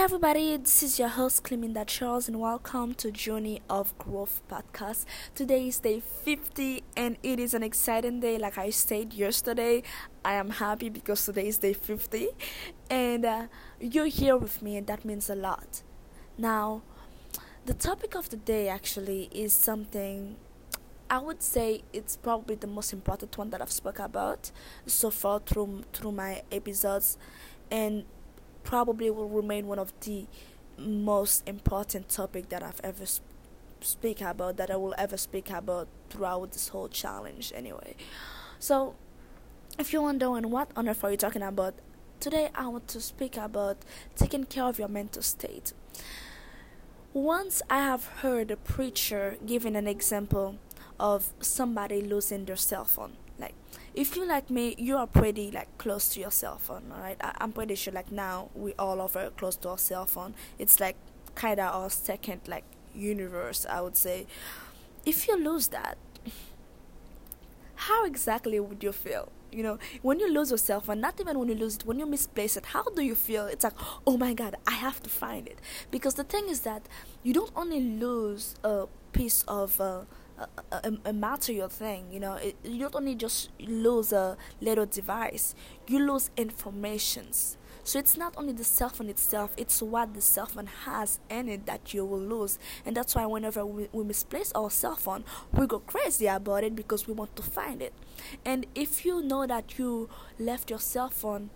everybody, this is your host Cleminda Charles and welcome to Journey of Growth podcast. Today is day 50 and it is an exciting day like I said yesterday. I am happy because today is day 50 and uh, you're here with me and that means a lot. Now, the topic of the day actually is something I would say it's probably the most important one that I've spoke about so far through through my episodes and probably will remain one of the most important topic that I've ever sp- speak about that I will ever speak about throughout this whole challenge anyway. So if you're wondering what on earth are you talking about, today I want to speak about taking care of your mental state. Once I have heard a preacher giving an example of somebody losing their cell phone. Like if you like me, you are pretty like close to your cell phone, alright? I- I'm pretty sure like now we all are very close to our cell phone. It's like kinda our second like universe, I would say. If you lose that, how exactly would you feel? You know, when you lose your cell phone, not even when you lose it, when you misplace it, how do you feel? It's like, oh my god, I have to find it. Because the thing is that you don't only lose a piece of uh, a, a, material thing you know. It, you don't only just lose a little device. You lose informations. So it's not only the cell phone itself it's what the cell phone has in it that you will lose. And that's why whenever we, we misplace our cell phone we go crazy about it because we want to find it. And if you know that you left your cell phone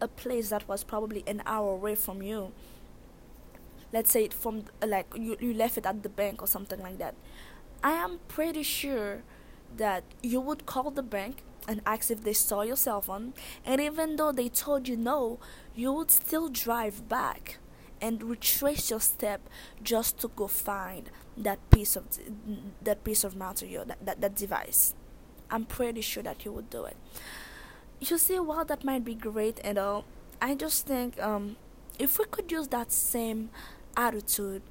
a place that was probably an hour away from you let's say it from like you, you left it at the bank or something like that I am pretty sure that you would call the bank and ask if they saw your cell phone, and even though they told you no, you would still drive back and retrace your step just to go find that piece of that piece of material, that, that, that device. I'm pretty sure that you would do it. You see, while that might be great and all, I just think um, if we could use that same attitude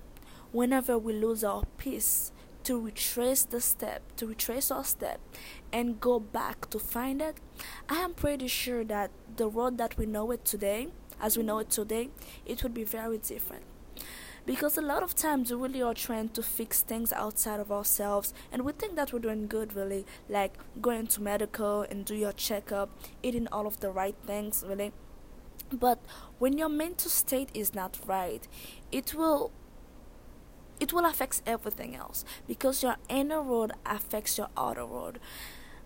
whenever we lose our peace to retrace the step, to retrace our step, and go back to find it, I am pretty sure that the road that we know it today, as we know it today, it would be very different. Because a lot of times we really are trying to fix things outside of ourselves, and we think that we're doing good, really, like going to medical and do your checkup, eating all of the right things, really. But when your mental state is not right, it will it will affect everything else because your inner world affects your outer world.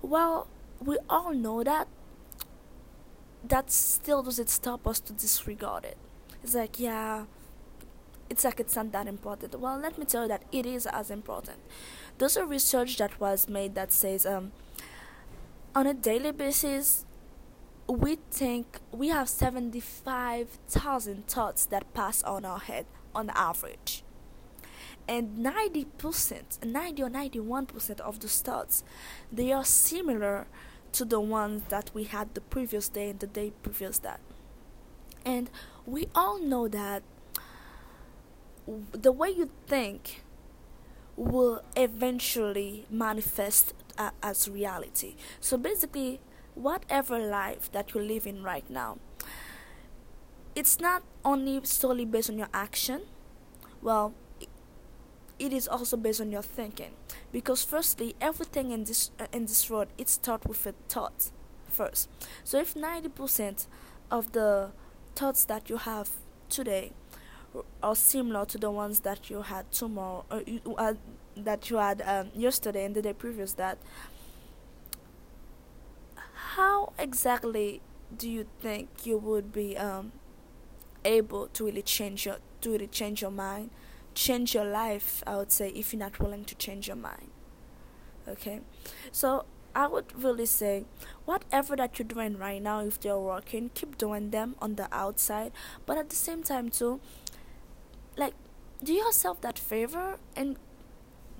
Well, we all know that. That still doesn't stop us to disregard it. It's like, yeah, it's like it's not that important. Well, let me tell you that it is as important. There's a research that was made that says, um, on a daily basis, we think we have 75,000 thoughts that pass on our head on average and 90% 90 or 91% of the thoughts they are similar to the ones that we had the previous day and the day previous that. And we all know that the way you think will eventually manifest uh, as reality. So basically whatever life that you're living right now it's not only solely based on your action. Well it is also based on your thinking. Because firstly everything in this uh, in this world it starts with a thought first. So if 90% of the thoughts that you have today are similar to the ones that you had tomorrow or you, uh, that you had um, yesterday and the day previous that how exactly do you think you would be um, able to really change your to really change your mind change your life, I would say, if you're not willing to change your mind. Okay? So, I would really say, whatever that you're doing right now, if they're working, keep doing them on the outside. But at the same time, too, like, do yourself that favor and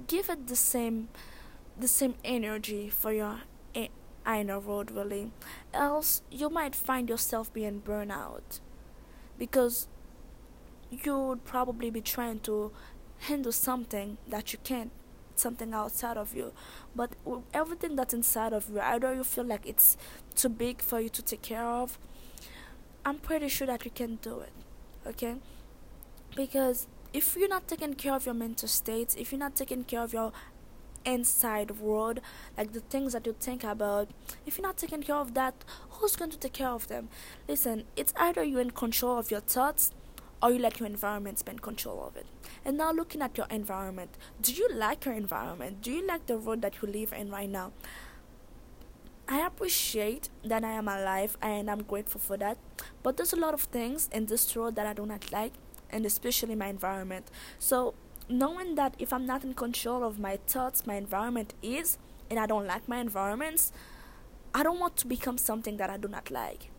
give it the same, the same energy for your inner road, really. Else, you might find yourself being burnout because you would probably be trying to handle something that you can't something outside of you. But everything that's inside of you either you feel like it's too big for you to take care of i'm pretty sure that you can do it okay? Because if you're not taking care of your mental states if you're not taking care of your inside world like the things that you think about if you're not taking care of that who's going to take care of them? Listen it's either you're in control of your thoughts or you let your environment spend control of it and now looking at your environment do you like your environment do you like the world that you live in right now I appreciate that I am alive and I'm grateful for that. But there's a lot of things in this world that I do not like, and especially my environment. So, knowing that if I'm not in control of my thoughts, my environment is, and I don't like my environments, I don't want to become something that I do not like.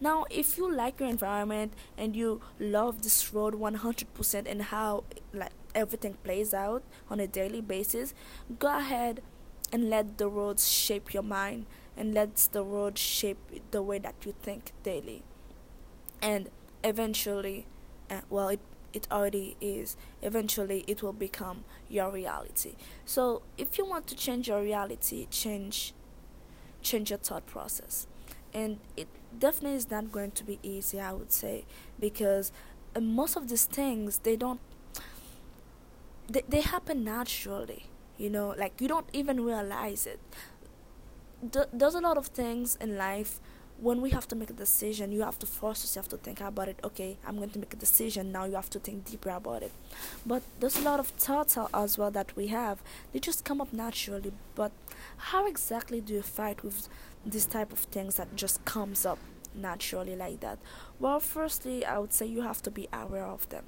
Now, if you like your environment and you love this road 100% and how like everything plays out on a daily basis, go ahead and let the roads shape your mind and let the road shape the way that you think daily. And eventually, uh, well, it it already is. Eventually, it will become your reality. So, if you want to change your reality, change change your thought process. And it definitely is not going to be easy, I would say, because uh, most of these things they don't they, they happen naturally you know like you don't even realize it Th- there's a lot of things in life when we have to make a decision, you have to force yourself to think about it. Okay, I'm going to make a decision. Now you have to think deeper about it. But there's a lot of thoughts as well that we have. They just come up naturally. But how exactly do you fight with this type of things that just comes up naturally like that? Well, firstly, I would say you have to be aware of them.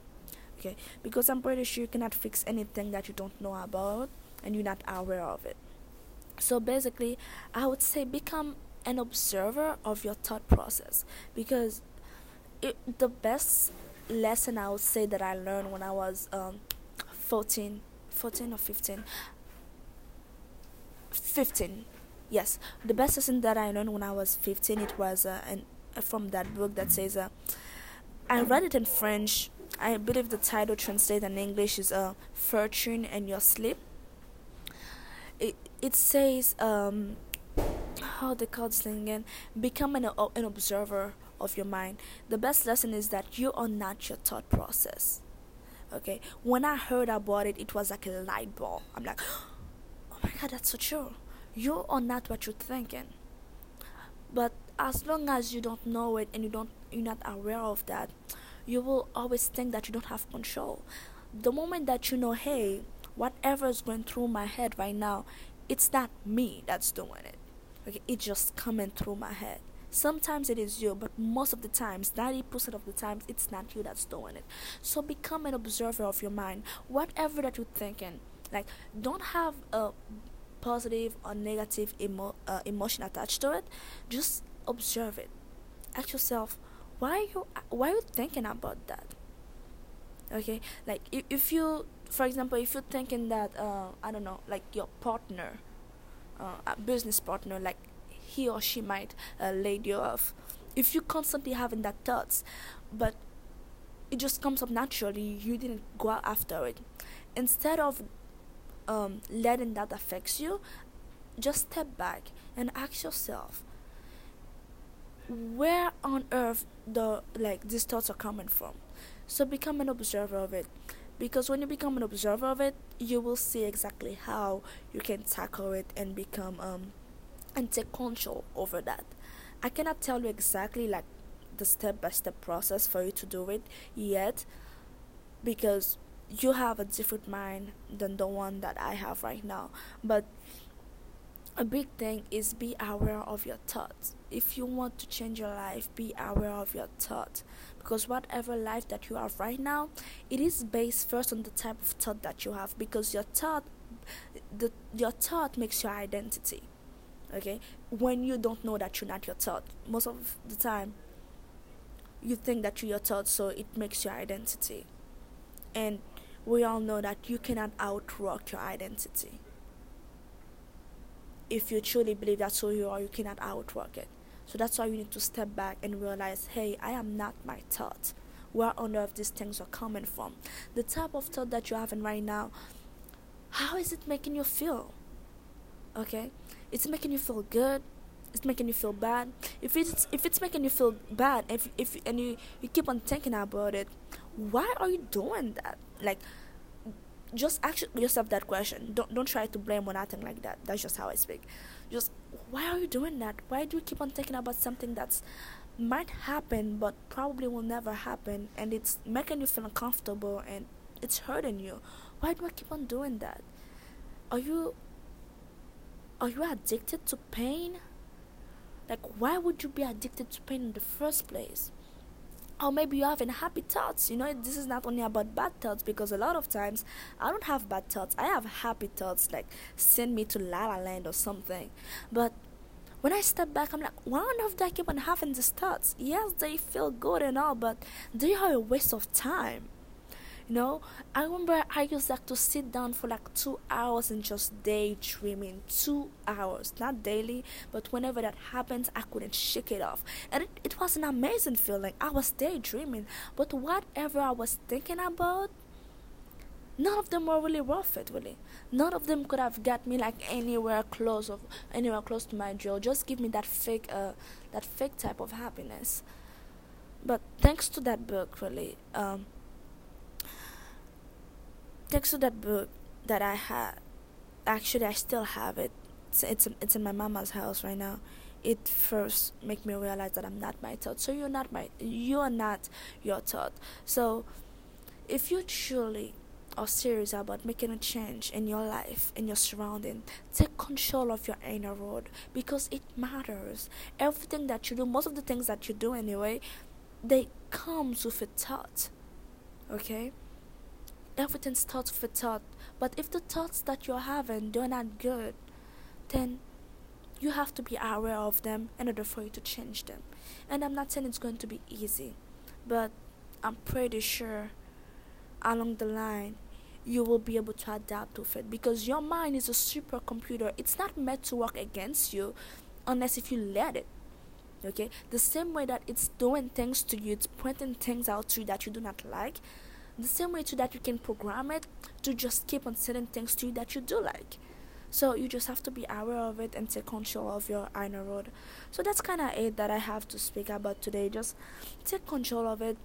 Okay, because I'm pretty sure you cannot fix anything that you don't know about and you're not aware of it. So basically, I would say become an observer of your thought process because it, the best lesson I would say that I learned when I was um, 14, 14 or 15, 15, yes, the best lesson that I learned when I was 15, it was uh, an, uh, from that book that says, uh, I read it in French. I believe the title translated in English is uh, Fortune and Your Sleep. It, it says, um, how they call this thing again? Become an, uh, an observer of your mind. The best lesson is that you are not your thought process. Okay? When i heard about it it was like a light bulb. I'm like oh my god that's so true you are not what you're thinking. But as long as you don't know it and you don't you're not aware of that you will always think that you don't have control. The moment that you know hey whatever is going through my head right now it's not me that's doing it. Okay it's just coming through my head. Sometimes it is you but most of the times 90% of the times it's not you that's doing it. So become an observer of your mind. Whatever that you're thinking like don't have a positive or negative emo- uh, emotion attached to it just observe it. Ask yourself why are you why are you thinking about that? Okay like if, if you for example if you're thinking that uh, i don't know like your partner uh, a business partner like he or she might uh, laid you off. If you're constantly having that thoughts but it just comes up naturally you didn't go after it. Instead of um, letting that affects you just step back and ask yourself where on earth the like these thoughts are coming from? So become an observer of it. Because when you become an observer of it you will see exactly how you can tackle it and become um and take control over that. I cannot tell you exactly like the step by step process for you to do it yet because you have a different mind than the one that i have right now. But a big thing is be aware of your thoughts. If you want to change your life be aware of your thoughts. Because whatever life that you have right now it is based first on the type of thought that you have. Because your thought the your thought makes your identity okay? When you don't know that you're not your thought most of the time you think that you're your thought so it makes your identity. And we all know that you cannot outwork your identity if you truly believe that's who you are you cannot outwork it so that's why you need to step back and realize, hey, I am not my thought. Where on earth these things are coming from? The type of thought that you're having right now, how is it making you feel? Okay? It's making you feel good. It's making you feel bad. If it's if it's making you feel bad, if if and you, you keep on thinking about it, why are you doing that? Like just ask yourself that question. Don't don't try to blame or nothing like that. That's just how i speak. Just why are you doing that? Why do you keep on thinking about something that's might happen but probably will never happen and it's making you feel uncomfortable and it's hurting you? Why do i keep on doing that? Are you are you addicted to pain? Like why would you be addicted to pain in the first place or maybe you're having happy thoughts you know this is not only about bad thoughts because a lot of times i don't have bad thoughts i have happy thoughts like send me to la la land or something but when I step back, I'm like, why on earth do I keep on having these thoughts? Yes, they feel good and all, but they are a waste of time. You know, I remember I used like to sit down for like two hours and just daydreaming. Two hours, not daily, but whenever that happens, I couldn't shake it off. And it, it was an amazing feeling. I was daydreaming, but whatever I was thinking about, none of them were really worth it really none of them could have got me like anywhere close of anywhere close to my joy just give me that fake uh that fake type of happiness but thanks to that book really um thanks to that book that i had actually i still have it it's it's, it's in my mama's house right now it first make me realize that i'm not my thought so you're not my you're not your thought so if you truly are serious about making a change in your life, in your surrounding, take control of your inner world because it matters. Everything that you do, most of the things that you do anyway, they comes with a thought. Okay? Everything starts with thought. But if the thoughts that you're having they're not good, then you have to be aware of them in order for you to change them. And I'm not saying it's going to be easy, but I'm pretty sure along the line you will be able to adapt with it because your mind is a supercomputer it's not meant to work against you unless if you let it okay the same way that it's doing things to you it's pointing things out to you that you do not like the same way too that you can program it to just keep on saying things to you that you do like. So you just have to be aware of it and take control of your inner road so that's kind of it that i have to speak about today. Just take control of it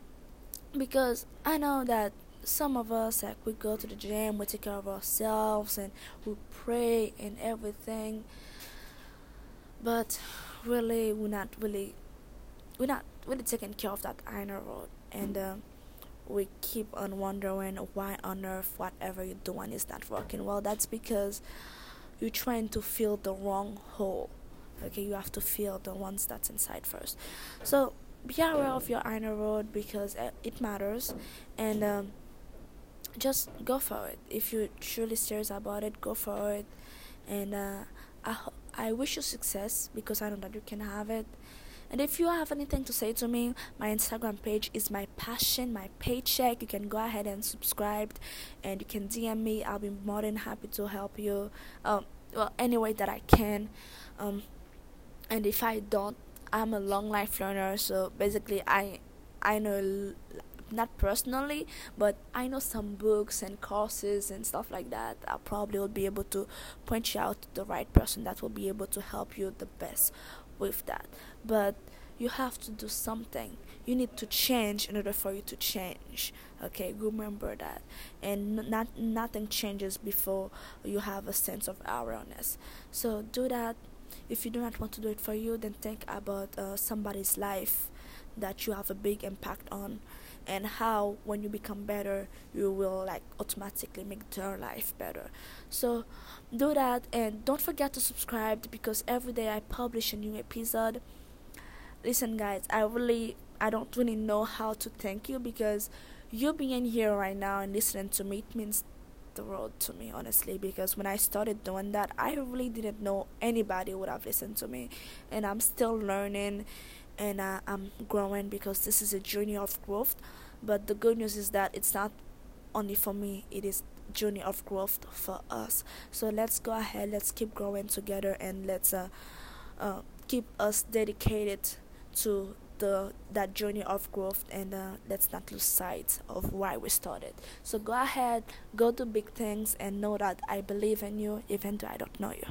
because i know that some of us like we go to the gym we take care of ourselves and we pray and everything. But really we're not really we're not really taking care of that inner road and uh, we keep on wondering why on earth whatever you're doing is not working well that's because you're trying to fill the wrong hole okay you have to fill the ones that's inside first so be aware of your inner road because uh, it matters and um, just go for it. If you're truly serious about it, go for it. And uh, I I wish you success because I know that you can have it. And if you have anything to say to me, my Instagram page is my passion, my paycheck. You can go ahead and subscribe, and you can DM me. I'll be more than happy to help you. Um, well, any way that I can. Um, and if I don't, I'm a long life learner. So basically, I I know not personally, but I know some books and courses and stuff like that. I probably will be able to point you out the right person that will be able to help you the best with that. But you have to do something. You need to change in order for you to change. Okay, remember that. And not nothing changes before you have a sense of awareness. So do that. If you do not want to do it for you, then think about uh, somebody's life that you have a big impact on and how when you become better you will like automatically make their life better. So do that and don't forget to subscribe because every day i publish a new episode. Listen guys i really i don't really know how to thank you because you being here right now and listening to me it means the world to me honestly because when i started doing that i really didn't know anybody would have listened to me. And i'm still learning and uh, I'm growing because this is a journey of growth. But the good news is that it's not only for me; it is journey of growth for us. So let's go ahead, let's keep growing together, and let's uh, uh, keep us dedicated to the that journey of growth and uh, let's not lose sight of why we started so go ahead go do big things and know that i believe in you even though i don't know you